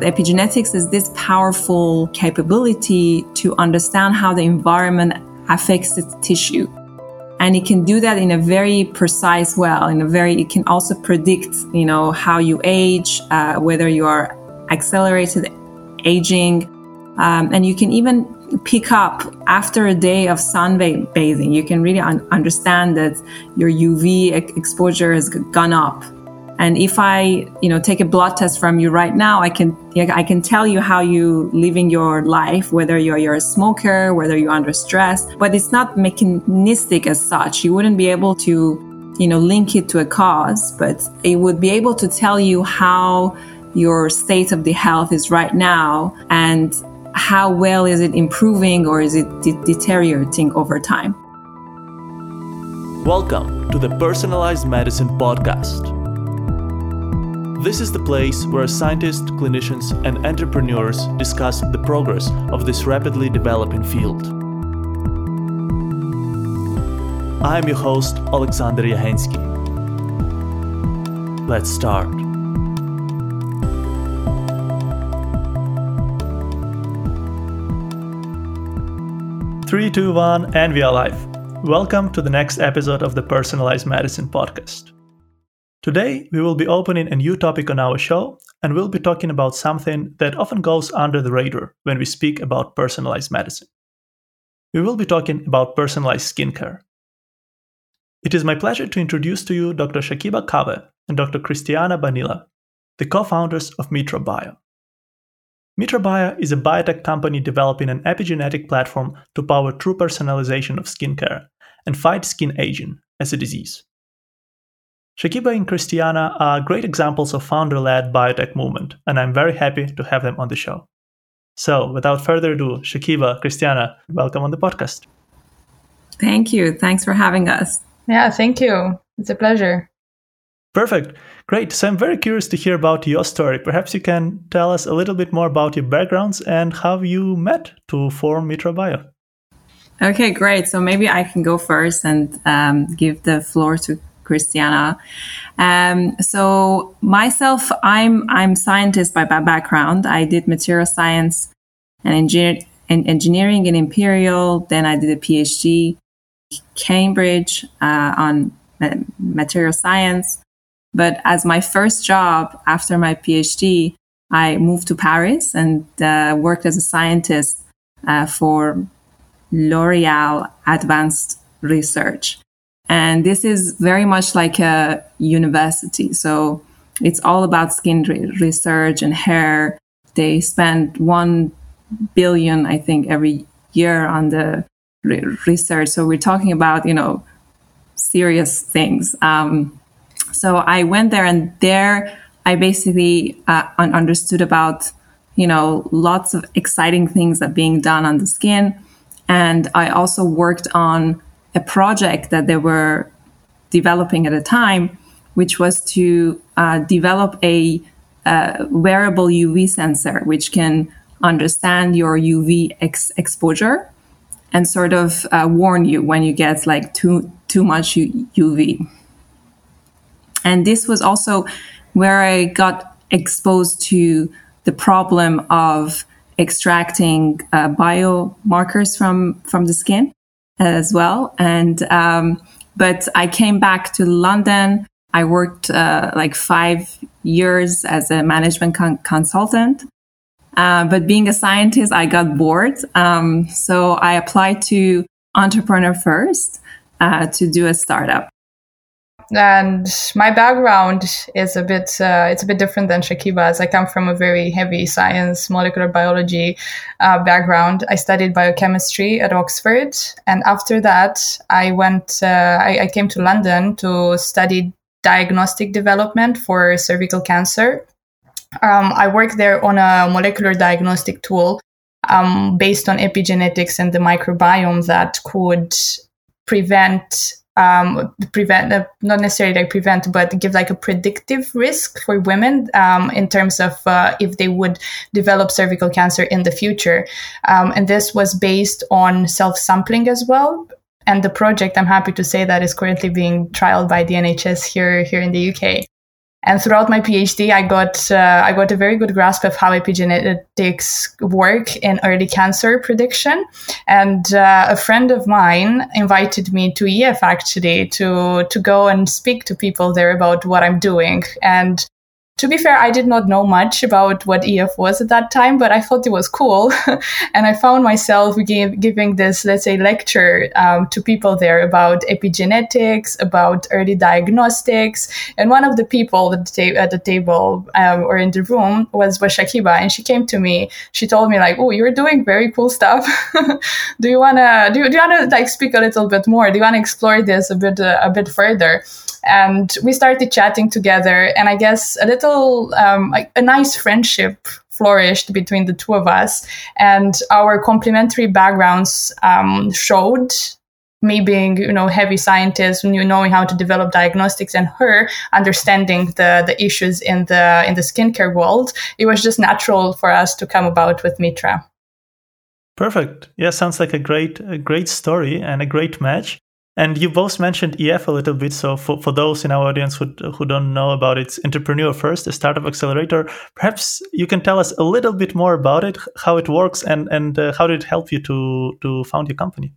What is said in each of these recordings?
Epigenetics is this powerful capability to understand how the environment affects the tissue. And it can do that in a very precise way. In a very, it can also predict, you know, how you age, uh, whether you are accelerated aging, um, and you can even pick up after a day of sunbathing. You can really un- understand that your UV exposure has gone up and if I, you know, take a blood test from you right now, I can, I can tell you how you living your life, whether you're, you're a smoker, whether you're under stress, but it's not mechanistic as such. You wouldn't be able to, you know, link it to a cause, but it would be able to tell you how your state of the health is right now and how well is it improving or is it de- deteriorating over time. Welcome to the Personalized Medicine Podcast this is the place where scientists, clinicians, and entrepreneurs discuss the progress of this rapidly developing field. I am your host, Alexander Yahensky. Let's start. Three, two, one, and we are live. Welcome to the next episode of the Personalized Medicine podcast. Today, we will be opening a new topic on our show, and we'll be talking about something that often goes under the radar when we speak about personalized medicine. We will be talking about personalized skincare. It is my pleasure to introduce to you Dr. Shakiba Kaveh and Dr. Christiana Banila, the co founders of Mitra Bio. Mitra Bio is a biotech company developing an epigenetic platform to power true personalization of skincare and fight skin aging as a disease. Shakiba and Christiana are great examples of founder led biotech movement, and I'm very happy to have them on the show. So, without further ado, Shakiba, Christiana, welcome on the podcast. Thank you. Thanks for having us. Yeah, thank you. It's a pleasure. Perfect. Great. So, I'm very curious to hear about your story. Perhaps you can tell us a little bit more about your backgrounds and how you met to form Mitra Bio. Okay, great. So maybe I can go first and um, give the floor to Christiana. Um, so myself, I'm I'm scientist by background. I did material science and engineer, engineering in Imperial. Then I did a PhD Cambridge uh, on material science. But as my first job after my PhD, I moved to Paris and uh, worked as a scientist uh, for L'Oreal Advanced Research. And this is very much like a university. So it's all about skin research and hair. They spend 1 billion, I think, every year on the re- research. So we're talking about, you know, serious things. Um, so I went there and there I basically uh, understood about, you know, lots of exciting things that being done on the skin. And I also worked on a project that they were developing at the time, which was to uh, develop a uh, wearable UV sensor, which can understand your UV ex- exposure and sort of uh, warn you when you get like too too much UV. And this was also where I got exposed to the problem of extracting uh, biomarkers from from the skin as well. And, um, but I came back to London. I worked uh, like five years as a management con- consultant. Uh, but being a scientist, I got bored. Um, so I applied to Entrepreneur First uh, to do a startup and my background is a bit uh, it's a bit different than Shakiba's. I come from a very heavy science, molecular biology uh, background. I studied biochemistry at Oxford, and after that, I went. Uh, I, I came to London to study diagnostic development for cervical cancer. Um, I worked there on a molecular diagnostic tool um, based on epigenetics and the microbiome that could prevent um, prevent, uh, not necessarily like prevent, but give like a predictive risk for women um, in terms of uh, if they would develop cervical cancer in the future. Um, and this was based on self sampling as well. And the project, I'm happy to say that is currently being trialed by the NHS here here in the UK. And throughout my PhD, I got uh, I got a very good grasp of how epigenetics work in early cancer prediction. And uh, a friend of mine invited me to EF actually to to go and speak to people there about what I'm doing. And to be fair, I did not know much about what EF was at that time, but I thought it was cool. and I found myself give, giving this, let's say, lecture um, to people there about epigenetics, about early diagnostics. And one of the people at the, ta- at the table um, or in the room was, was Shakiba. And she came to me. She told me, like, oh, you're doing very cool stuff. do you want to, do, do you want to like speak a little bit more? Do you want to explore this a bit, uh, a bit further? And we started chatting together and i guess a little um, a nice friendship flourished between the two of us and our complementary backgrounds um, showed me being you know heavy scientist you knowing how to develop diagnostics and her understanding the the issues in the in the skincare world. It was just natural for us to come about with mitra. Perfect. Yeah sounds like a great a great story and a great match and you both mentioned EF a little bit. So for, for those in our audience who, who don't know about it, Entrepreneur First, a startup accelerator, perhaps you can tell us a little bit more about it, how it works, and, and uh, how did it help you to, to found your company?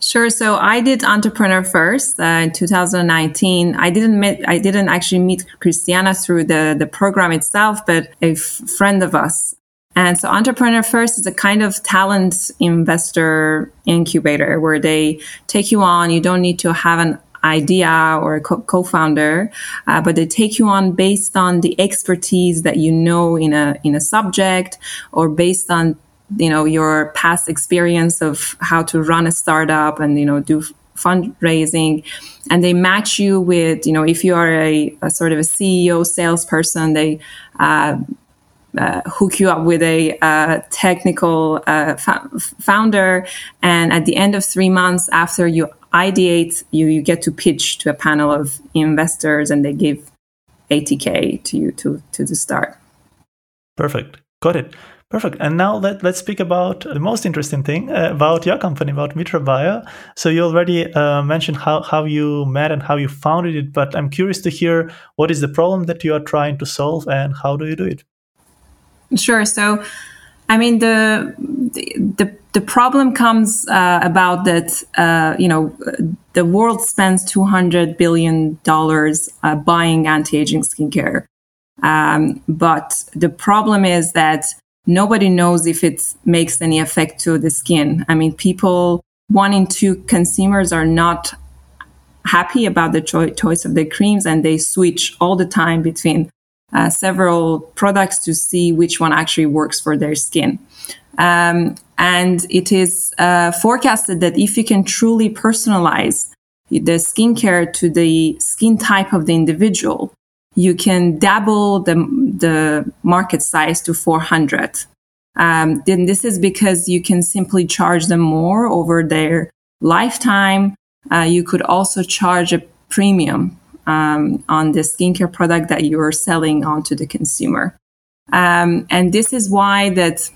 Sure. So I did Entrepreneur First uh, in 2019. I didn't meet, I didn't actually meet Christiana through the, the program itself, but a f- friend of us and so Entrepreneur First is a kind of talent investor incubator where they take you on. You don't need to have an idea or a co- founder uh, but they take you on based on the expertise that you know in a in a subject or based on you know your past experience of how to run a startup and you know do fundraising and they match you with you know if you are a, a sort of a ceo salesperson they uh, uh, hook you up with a uh, technical uh, founder. And at the end of three months after you ideate, you, you get to pitch to a panel of investors and they give 80K to you to, to the start. Perfect. Got it. Perfect. And now let, let's speak about the most interesting thing uh, about your company, about Mitra Bio. So you already uh, mentioned how, how you met and how you founded it, but I'm curious to hear what is the problem that you are trying to solve and how do you do it? Sure. So, I mean, the the the problem comes uh, about that. Uh, you know, the world spends two hundred billion dollars uh, buying anti-aging skincare, um, but the problem is that nobody knows if it makes any effect to the skin. I mean, people one in two consumers are not happy about the cho- choice of the creams, and they switch all the time between uh, several products to see which one actually works for their skin. Um, and it is uh, forecasted that if you can truly personalize the skincare to the skin type of the individual, you can double the, the market size to 400. Um, then this is because you can simply charge them more over their lifetime. Uh, you could also charge a premium um, on the skincare product that you are selling onto the consumer. Um, and this is why that,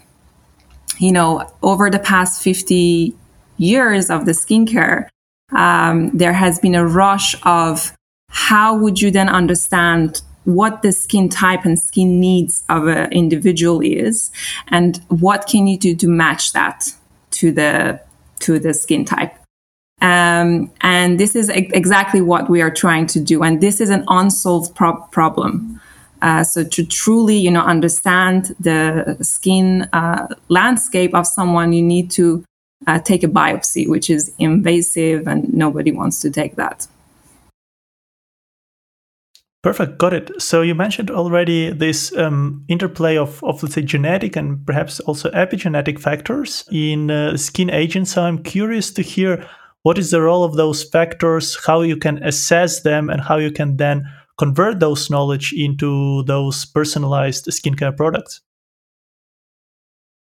you know, over the past 50 years of the skincare, um, there has been a rush of how would you then understand what the skin type and skin needs of an individual is and what can you do to match that to the to the skin type um, and this is e- exactly what we are trying to do. And this is an unsolved pro- problem. Uh, so to truly, you know, understand the skin uh, landscape of someone, you need to uh, take a biopsy, which is invasive, and nobody wants to take that. Perfect, got it. So you mentioned already this um, interplay of, of, let's say, genetic and perhaps also epigenetic factors in uh, skin aging. So I'm curious to hear what is the role of those factors, how you can assess them, and how you can then convert those knowledge into those personalized skincare products?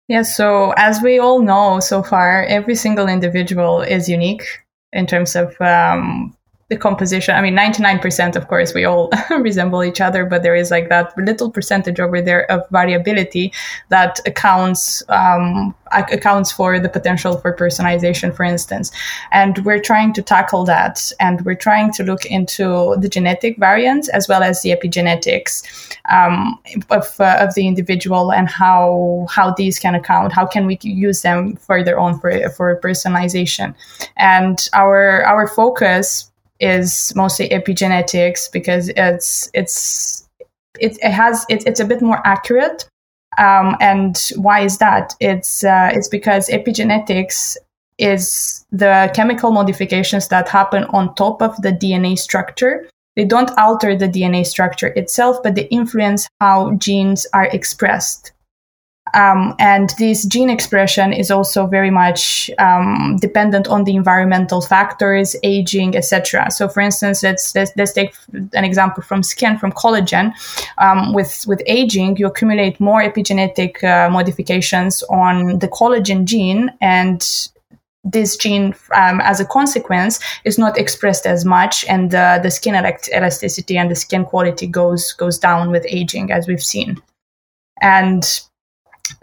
Yeah, so as we all know so far, every single individual is unique in terms of um, the composition. I mean, 99%, of course, we all resemble each other, but there is like that little percentage over there of variability that accounts um, accounts for the potential for personalization, for instance. And we're trying to tackle that, and we're trying to look into the genetic variants as well as the epigenetics um, of, uh, of the individual and how how these can account. How can we use them further on for for personalization? And our our focus is mostly epigenetics because it's it's it, it has it, it's a bit more accurate. Um, and why is that? It's uh, it's because epigenetics is the chemical modifications that happen on top of the dna structure. They don't alter the dna structure itself but they influence how genes are expressed um, and this gene expression is also very much um, dependent on the environmental factors, aging, etc. So, for instance, let's, let's, let's take an example from skin, from collagen. Um, with with aging, you accumulate more epigenetic uh, modifications on the collagen gene, and this gene, um, as a consequence, is not expressed as much, and uh, the skin elasticity and the skin quality goes goes down with aging, as we've seen. And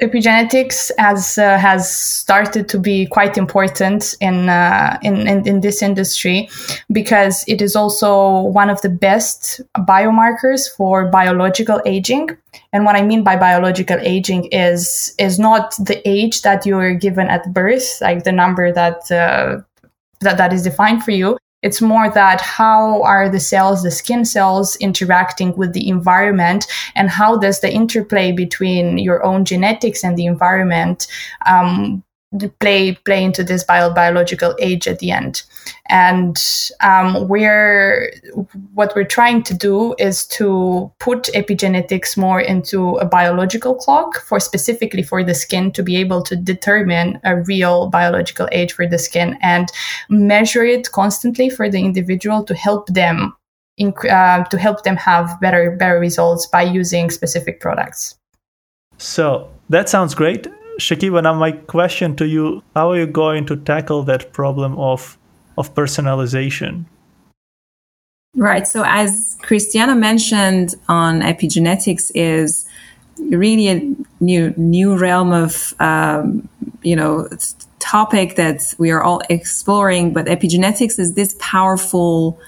epigenetics has uh, has started to be quite important in, uh, in, in in this industry because it is also one of the best biomarkers for biological aging. And what I mean by biological aging is is not the age that you are given at birth, like the number that uh, that that is defined for you, it's more that how are the cells, the skin cells interacting with the environment and how does the interplay between your own genetics and the environment um, play play into this bio- biological age at the end. And um, we're what we're trying to do is to put epigenetics more into a biological clock for specifically for the skin to be able to determine a real biological age for the skin and measure it constantly for the individual to help them inc- uh, to help them have better better results by using specific products. So that sounds great Shakiba, now my question to you: How are you going to tackle that problem of of personalization? Right. So, as Christiana mentioned on epigenetics, is really a new new realm of um, you know topic that we are all exploring. But epigenetics is this powerful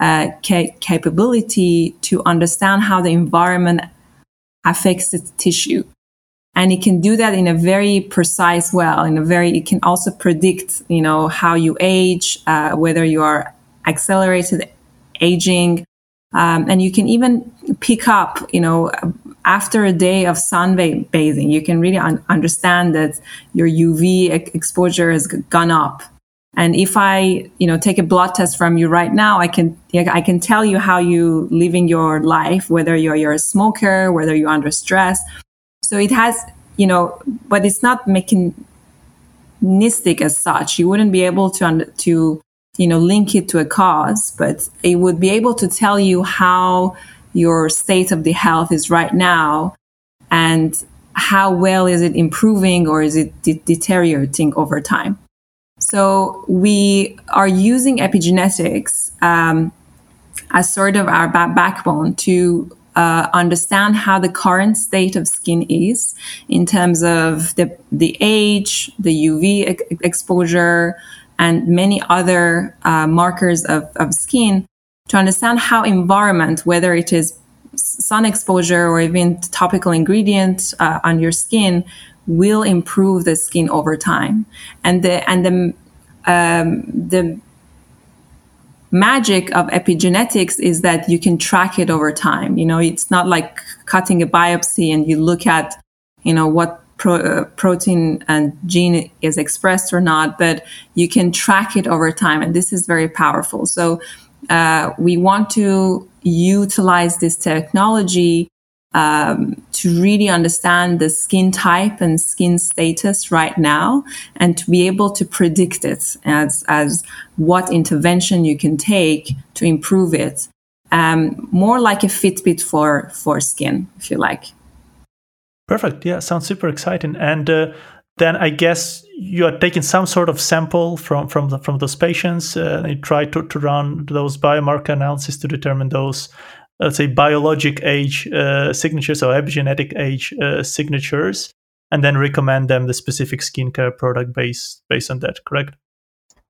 uh, ca- capability to understand how the environment affects the tissue and it can do that in a very precise way in a very it can also predict you know how you age uh, whether you are accelerated aging. Um, and you can even pick up you know after a day of sunbathing you can really un- understand that your uv exposure has gone up. And if i you know take a blood test from you right now i can i can tell you how you living your life whether you're, you're a smoker whether you're under stress so it has, you know, but it's not mechanistic as such. You wouldn't be able to, to, you know, link it to a cause, but it would be able to tell you how your state of the health is right now and how well is it improving or is it de- deteriorating over time. So we are using epigenetics um, as sort of our ba- backbone to uh, understand how the current state of skin is in terms of the, the age, the UV ex- exposure, and many other uh, markers of, of skin to understand how environment, whether it is sun exposure or even topical ingredients uh, on your skin, will improve the skin over time. And the and the um, the magic of epigenetics is that you can track it over time. You know, it's not like cutting a biopsy and you look at, you know, what pro, uh, protein and gene is expressed or not, but you can track it over time. And this is very powerful. So, uh, we want to utilize this technology um, to really understand the skin type and skin status right now and to be able to predict it as, as what intervention you can take to improve it. Um, more like a Fitbit for, for skin, if you like. Perfect. Yeah, sounds super exciting. And uh, then I guess you are taking some sort of sample from from the, from those patients. Uh, and you try to, to run those biomarker analysis to determine those, let's say, biologic age uh, signatures or epigenetic age uh, signatures, and then recommend them the specific skincare product based based on that. Correct?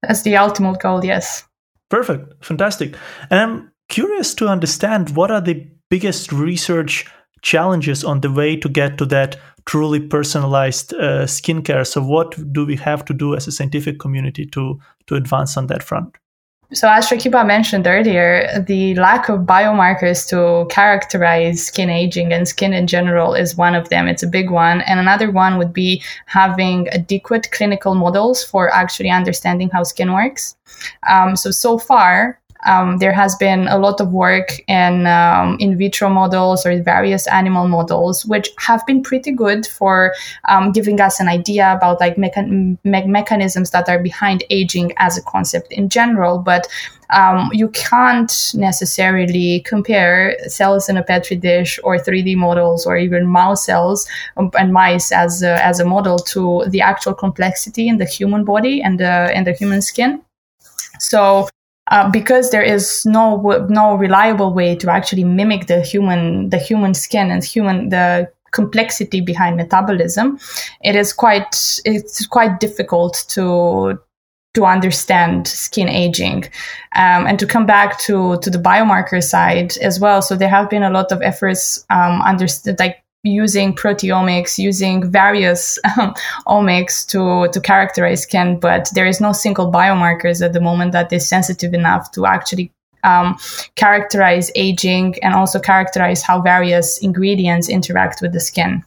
That's the ultimate goal. Yes. Perfect. Fantastic. And I'm curious to understand what are the biggest research challenges on the way to get to that truly personalized uh, skincare. So, what do we have to do as a scientific community to to advance on that front? So, as Shakiba mentioned earlier, the lack of biomarkers to characterize skin aging and skin in general is one of them. It's a big one. And another one would be having adequate clinical models for actually understanding how skin works. Um, so, so far, um, there has been a lot of work in um, in vitro models or various animal models, which have been pretty good for um, giving us an idea about like me- mechanisms that are behind aging as a concept in general. But um, you can't necessarily compare cells in a petri dish or 3D models or even mouse cells um, and mice as a, as a model to the actual complexity in the human body and the and the human skin. So uh, because there is no no reliable way to actually mimic the human the human skin and human the complexity behind metabolism, it is quite it's quite difficult to to understand skin aging. Um, and to come back to to the biomarker side as well. So there have been a lot of efforts um, understood like using proteomics, using various um, omics to, to characterize skin, but there is no single biomarkers at the moment that is sensitive enough to actually um, characterize aging and also characterize how various ingredients interact with the skin.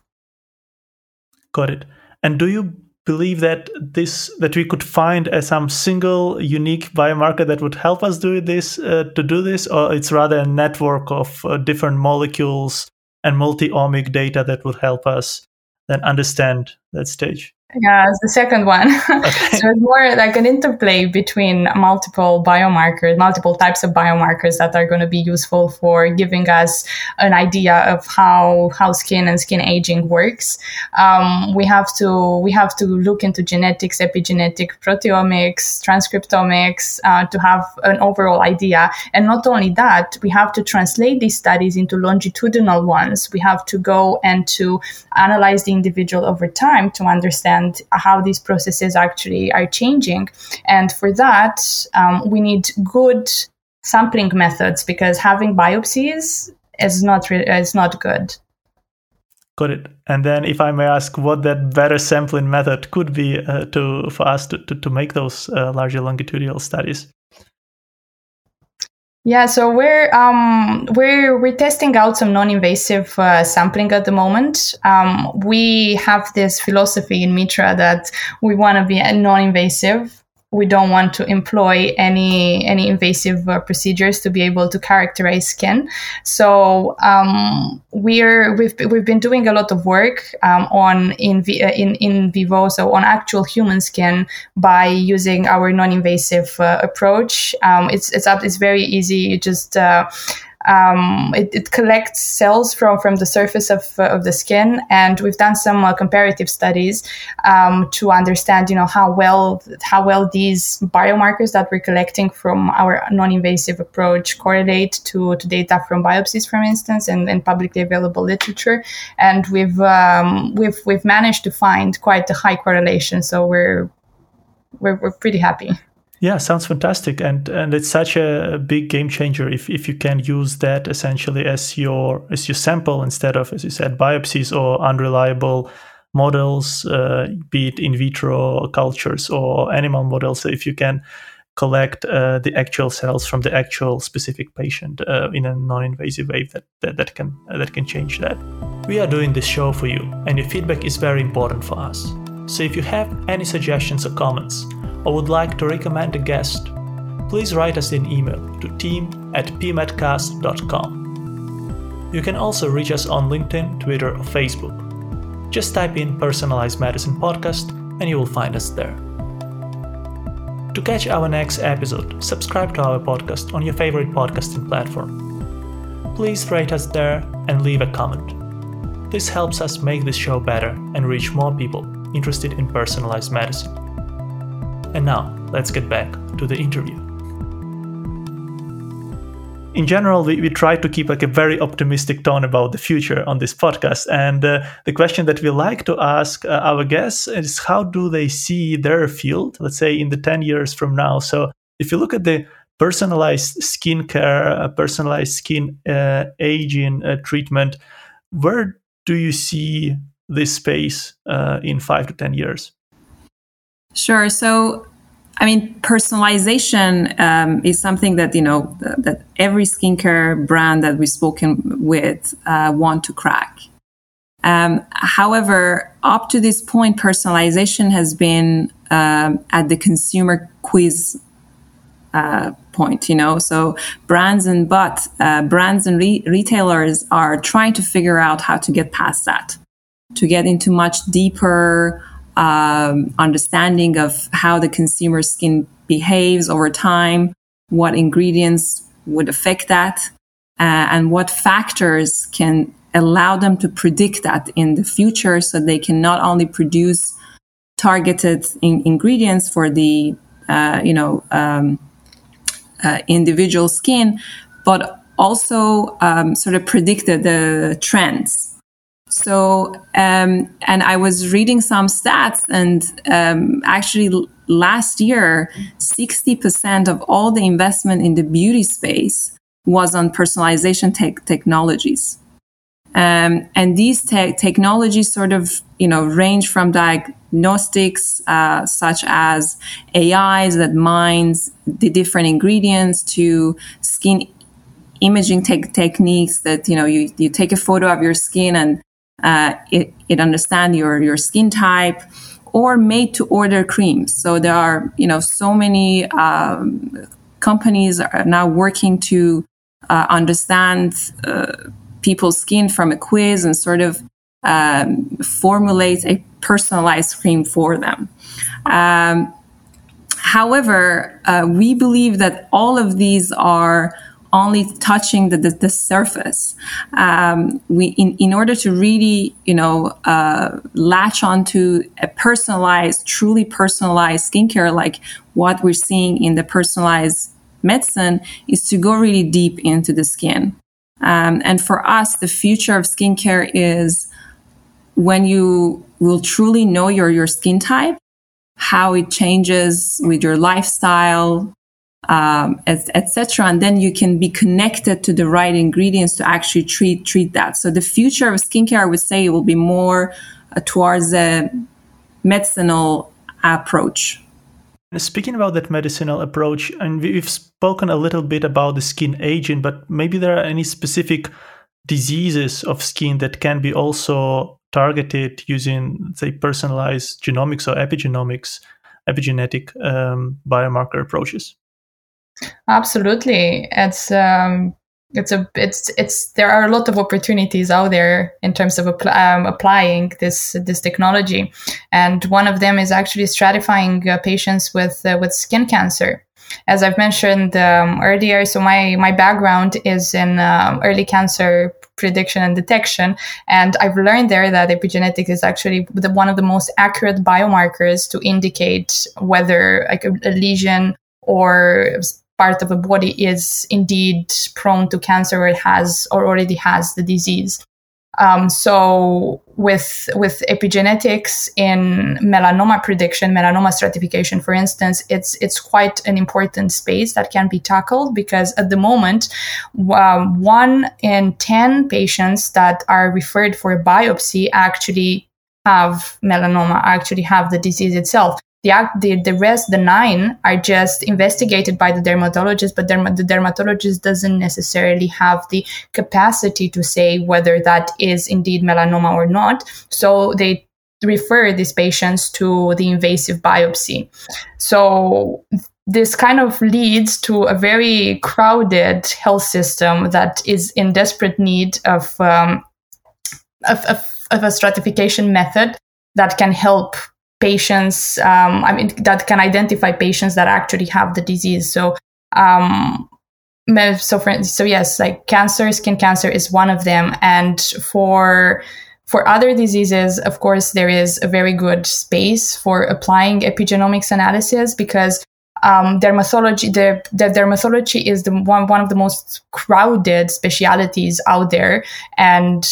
Got it. And do you believe that this that we could find a, some single unique biomarker that would help us do this uh, to do this, or it's rather a network of uh, different molecules and multi-omic data that would help us then understand that stage. Yeah, it's the second one. Okay. so it's more like an interplay between multiple biomarkers, multiple types of biomarkers that are going to be useful for giving us an idea of how how skin and skin aging works. Um, we have to we have to look into genetics, epigenetic, proteomics, transcriptomics uh, to have an overall idea. And not only that, we have to translate these studies into longitudinal ones. We have to go and to analyze the individual over time to understand understand how these processes actually are changing. And for that, um, we need good sampling methods because having biopsies is not re- is not good. Got it. And then, if I may ask, what that better sampling method could be uh, to for us to, to, to make those uh, larger longitudinal studies? Yeah, so we're um, we're we're testing out some non-invasive uh, sampling at the moment. Um, we have this philosophy in Mitra that we want to be non-invasive we don't want to employ any any invasive uh, procedures to be able to characterize skin. So um, we're we've we've been doing a lot of work um, on in, uh, in in vivo, so on actual human skin by using our non-invasive uh, approach. Um, it's it's up, it's very easy. You just uh, um, it, it, collects cells from, from the surface of, uh, of the skin, and we've done some uh, comparative studies um, to understand, you know, how well how well these biomarkers that we're collecting from our non-invasive approach correlate to, to data from biopsies, for instance, and, and publicly available literature. And we've um, we've we've managed to find quite a high correlation, so we're we're, we're pretty happy. Yeah, sounds fantastic, and and it's such a big game changer if, if you can use that essentially as your as your sample instead of, as you said, biopsies or unreliable models, uh, be it in vitro cultures or animal models. If you can collect uh, the actual cells from the actual specific patient uh, in a non-invasive way, that, that that can that can change that. We are doing this show for you, and your feedback is very important for us. So if you have any suggestions or comments or would like to recommend a guest, please write us an email to team at pmedcast.com. You can also reach us on LinkedIn, Twitter, or Facebook. Just type in Personalized Medicine Podcast and you will find us there. To catch our next episode, subscribe to our podcast on your favorite podcasting platform. Please rate us there and leave a comment. This helps us make this show better and reach more people. Interested in personalized medicine. And now, let's get back to the interview. In general, we, we try to keep like a very optimistic tone about the future on this podcast. And uh, the question that we like to ask uh, our guests is how do they see their field, let's say in the 10 years from now? So if you look at the personalized skincare, uh, personalized skin uh, aging uh, treatment, where do you see this space uh, in five to 10 years? Sure. So, I mean, personalization um, is something that you know that every skincare brand that we've spoken with uh, want to crack. Um, however, up to this point, personalization has been um, at the consumer quiz uh, point. You know, so brands and but uh, brands and re- retailers are trying to figure out how to get past that, to get into much deeper um, understanding of how the consumer skin behaves over time, what ingredients would affect that, uh, and what factors can allow them to predict that in the future so they can not only produce targeted in- ingredients for the uh, you know um, uh, individual skin but also um, sort of predict the, the trends so, um, and I was reading some stats, and um, actually, last year, 60% of all the investment in the beauty space was on personalization te- technologies. Um, and these te- technologies sort of, you know, range from diagnostics, uh, such as AIs that mines the different ingredients to skin imaging te- techniques that, you know, you, you take a photo of your skin and uh, it, it understands your, your skin type or made to order creams. So there are, you know, so many um, companies are now working to uh, understand uh, people's skin from a quiz and sort of um, formulate a personalized cream for them. Um, however, uh, we believe that all of these are only touching the, the, the surface. Um, we, in, in order to really, you know, uh, latch onto a personalized, truly personalized skincare, like what we're seeing in the personalized medicine, is to go really deep into the skin. Um, and for us, the future of skincare is when you will truly know your, your skin type, how it changes with your lifestyle, um, etc. And then you can be connected to the right ingredients to actually treat treat that. So the future of skincare, I would say, will be more uh, towards a medicinal approach. Speaking about that medicinal approach, and we've spoken a little bit about the skin aging, but maybe there are any specific diseases of skin that can be also targeted using, say, personalized genomics or epigenomics, epigenetic um, biomarker approaches. Absolutely, it's um, it's a it's it's there are a lot of opportunities out there in terms of um, applying this this technology, and one of them is actually stratifying uh, patients with uh, with skin cancer. As I've mentioned um, earlier, so my my background is in uh, early cancer prediction and detection. And I've learned there that epigenetics is actually the, one of the most accurate biomarkers to indicate whether like a, a lesion or part of the body is indeed prone to cancer or it has or already has the disease. Um, so with with epigenetics in melanoma prediction, melanoma stratification, for instance, it's it's quite an important space that can be tackled because at the moment, um, one in ten patients that are referred for a biopsy actually have melanoma, actually have the disease itself the, the, the rest, the nine, are just investigated by the dermatologist, but derma- the dermatologist doesn't necessarily have the capacity to say whether that is indeed melanoma or not. So they refer these patients to the invasive biopsy. So this kind of leads to a very crowded health system that is in desperate need of, um, of, of, of a stratification method that can help patients um, i mean that can identify patients that actually have the disease. So um, so for so yes like cancer skin cancer is one of them. And for For other diseases, of course, there is a very good space for applying epigenomics analysis because um, dermatology, the, the dermatology is the one, one of the most crowded specialities out there. And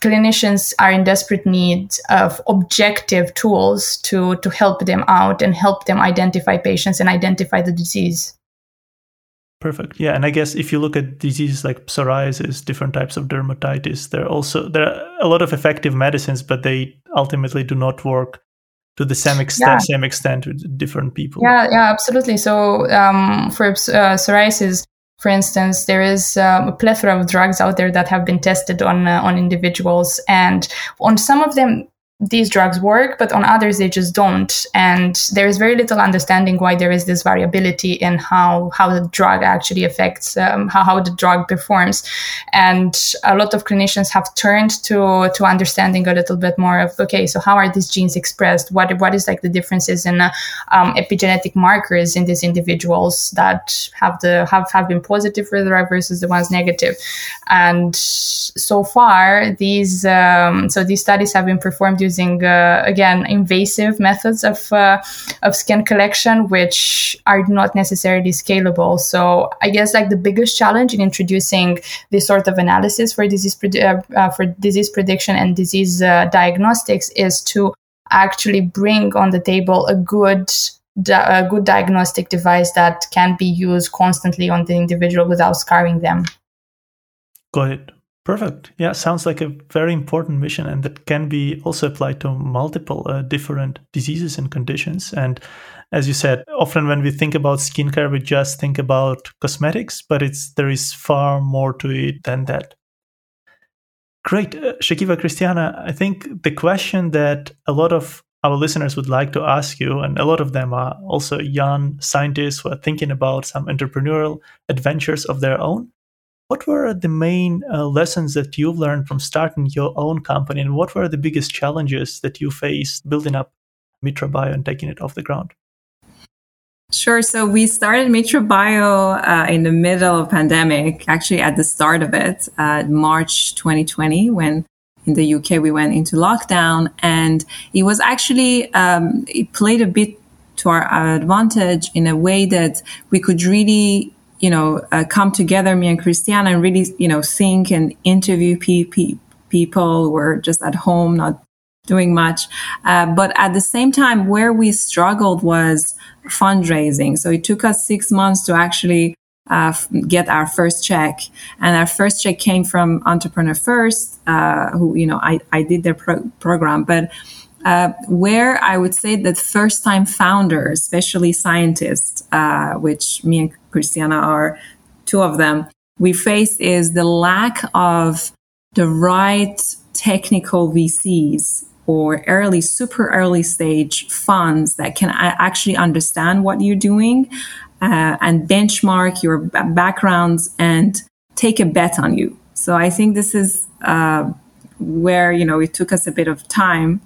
clinicians are in desperate need of objective tools to, to help them out and help them identify patients and identify the disease. Perfect. Yeah, and I guess if you look at diseases like psoriasis, different types of dermatitis, there are also there are a lot of effective medicines, but they ultimately do not work to the same extent, yeah. same extent with different people. Yeah, yeah, absolutely. So um, for uh, psoriasis, for instance, there is um, a plethora of drugs out there that have been tested on uh, on individuals, and on some of them these drugs work, but on others they just don't. And there is very little understanding why there is this variability in how how the drug actually affects um, how how the drug performs. And a lot of clinicians have turned to to understanding a little bit more of okay, so how are these genes expressed? What what is like the differences in uh, um, epigenetic markers in these individuals that have the have have been positive for the drug versus the ones negative? And so far, these um, so these studies have been performed using uh, again invasive methods of uh, of skin collection, which are not necessarily scalable. So I guess like the biggest challenge in introducing this sort of analysis for disease pred- uh, for disease prediction and disease diagnostics is to actually bring on the table a good a good diagnostic device that can be used constantly on the individual without scarring them. Got it. Perfect. Yeah, sounds like a very important mission, and that can be also applied to multiple uh, different diseases and conditions. And as you said, often when we think about skincare, we just think about cosmetics, but it's there is far more to it than that. Great, uh, Shakiba Christiana. I think the question that a lot of our listeners would like to ask you, and a lot of them are also young scientists who are thinking about some entrepreneurial adventures of their own what were the main uh, lessons that you've learned from starting your own company, and what were the biggest challenges that you faced building up Mitra Bio and taking it off the ground? Sure. So we started Mitra Bio uh, in the middle of pandemic, actually at the start of it, uh, March 2020, when in the UK we went into lockdown, and it was actually um, it played a bit to our advantage in a way that we could really you know, uh, come together, me and Christiana, and really, you know, think and interview pe- pe- people who were just at home, not doing much. Uh, but at the same time, where we struggled was fundraising. So it took us six months to actually uh, get our first check. And our first check came from Entrepreneur First, uh, who, you know, I, I did their pro- program. But uh, where I would say that first time founders, especially scientists, uh, which me and Christiana are two of them, we face is the lack of the right technical VCs or early, super early stage funds that can actually understand what you're doing uh, and benchmark your backgrounds and take a bet on you. So I think this is uh, where you know it took us a bit of time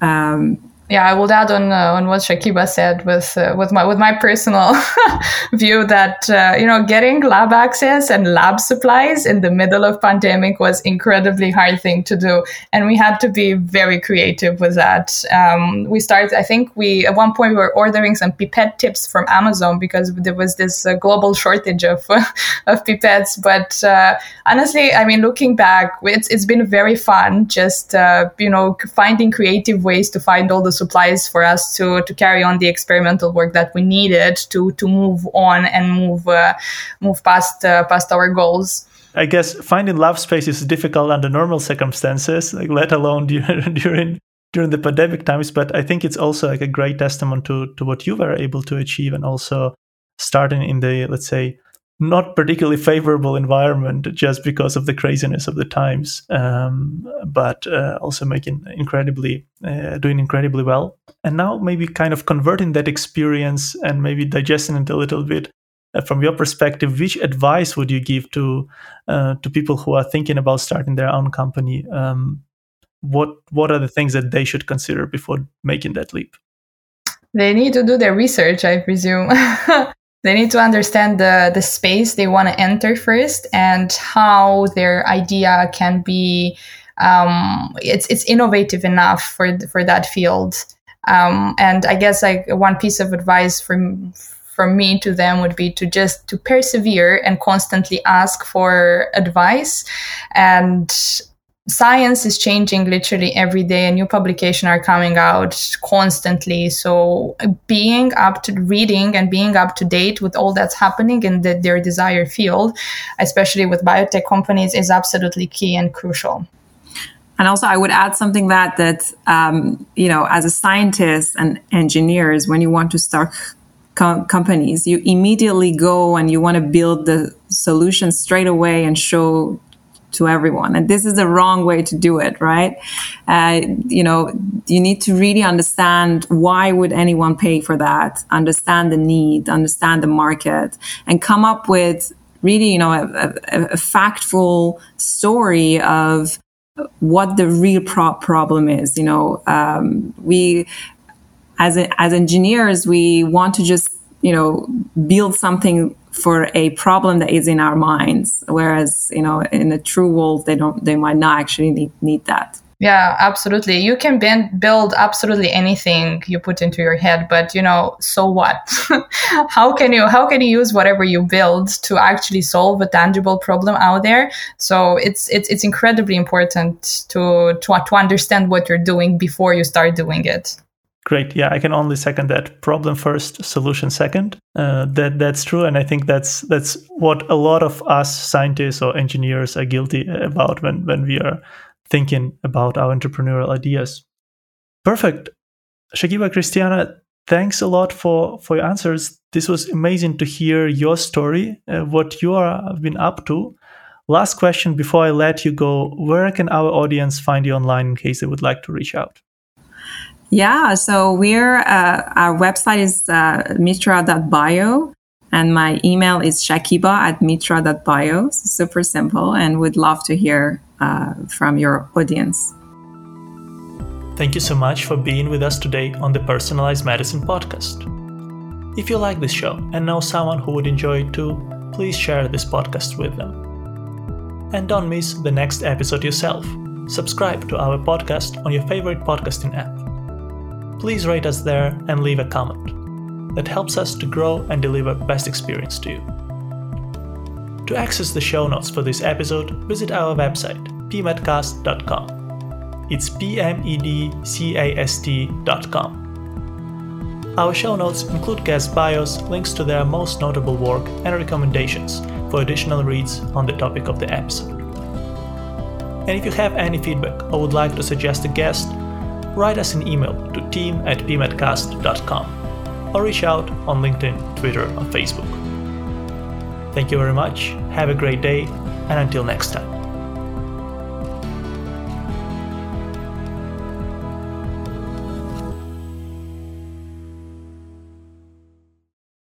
um, yeah, I will add on uh, on what Shakiba said with uh, with my with my personal view that uh, you know getting lab access and lab supplies in the middle of pandemic was incredibly hard thing to do, and we had to be very creative with that. Um, we started, I think, we at one point we were ordering some pipette tips from Amazon because there was this uh, global shortage of of pipettes. But uh, honestly, I mean, looking back, it's it's been very fun just uh, you know finding creative ways to find all the supplies for us to to carry on the experimental work that we needed to to move on and move uh, move past uh, past our goals. I guess finding lab space is difficult under normal circumstances, like let alone during during the pandemic times. But I think it's also like a great testament to to what you were able to achieve, and also starting in the let's say not particularly favorable environment just because of the craziness of the times, um, but uh, also making incredibly, uh, doing incredibly well. And now maybe kind of converting that experience and maybe digesting it a little bit. Uh, from your perspective, which advice would you give to uh, to people who are thinking about starting their own company? Um, what what are the things that they should consider before making that leap? They need to do their research, I presume. They need to understand the, the space they want to enter first and how their idea can be um, it's it's innovative enough for for that field. Um, and I guess like one piece of advice from from me to them would be to just to persevere and constantly ask for advice and science is changing literally every day. And new publications are coming out constantly. So being up to reading and being up to date with all that's happening in the, their desired field especially with biotech companies is absolutely key and crucial. And also i would add something that that um, you know as a scientist and engineers when you want to start co- companies you immediately go and you want to build the solution straight away and show to everyone. And this is the wrong way to do it, right? Uh, you know, you need to really understand why would anyone pay for that, understand the need, understand the market, and come up with really, you know, a, a, a factful story of what the real pro- problem is. You know, um, we, as, a, as engineers, we want to just, you know, build something for a problem that is in our minds whereas you know in the true world they don't they might not actually need, need that. Yeah absolutely. You can bend, build absolutely anything you put into your head but you know so what? How can you how can you use whatever you build to actually solve a tangible problem out there? So it's it's it's incredibly important to to, to understand what you're doing before you start doing it Great. Yeah, I can only second that. Problem first, solution second. Uh, that that's true, and I think that's that's what a lot of us scientists or engineers are guilty about when when we are thinking about our entrepreneurial ideas. Perfect. Shakiba Christiana, thanks a lot for for your answers. This was amazing to hear your story, uh, what you are been up to. Last question before I let you go: Where can our audience find you online in case they would like to reach out? Yeah, so we're uh, our website is uh, mitra.bio and my email is shakiba at mitra.bio. super simple, and would love to hear uh, from your audience. Thank you so much for being with us today on the Personalized Medicine podcast. If you like this show and know someone who would enjoy it too, please share this podcast with them. And don't miss the next episode yourself. Subscribe to our podcast on your favorite podcasting app please rate us there and leave a comment. That helps us to grow and deliver best experience to you. To access the show notes for this episode, visit our website, pmedcast.com. It's p-m-e-d-c-a-s-t.com. Our show notes include guest bios, links to their most notable work, and recommendations for additional reads on the topic of the episode. And if you have any feedback or would like to suggest a guest, write us an email to team at pmedcast.com or reach out on LinkedIn, Twitter, or Facebook. Thank you very much, have a great day, and until next time.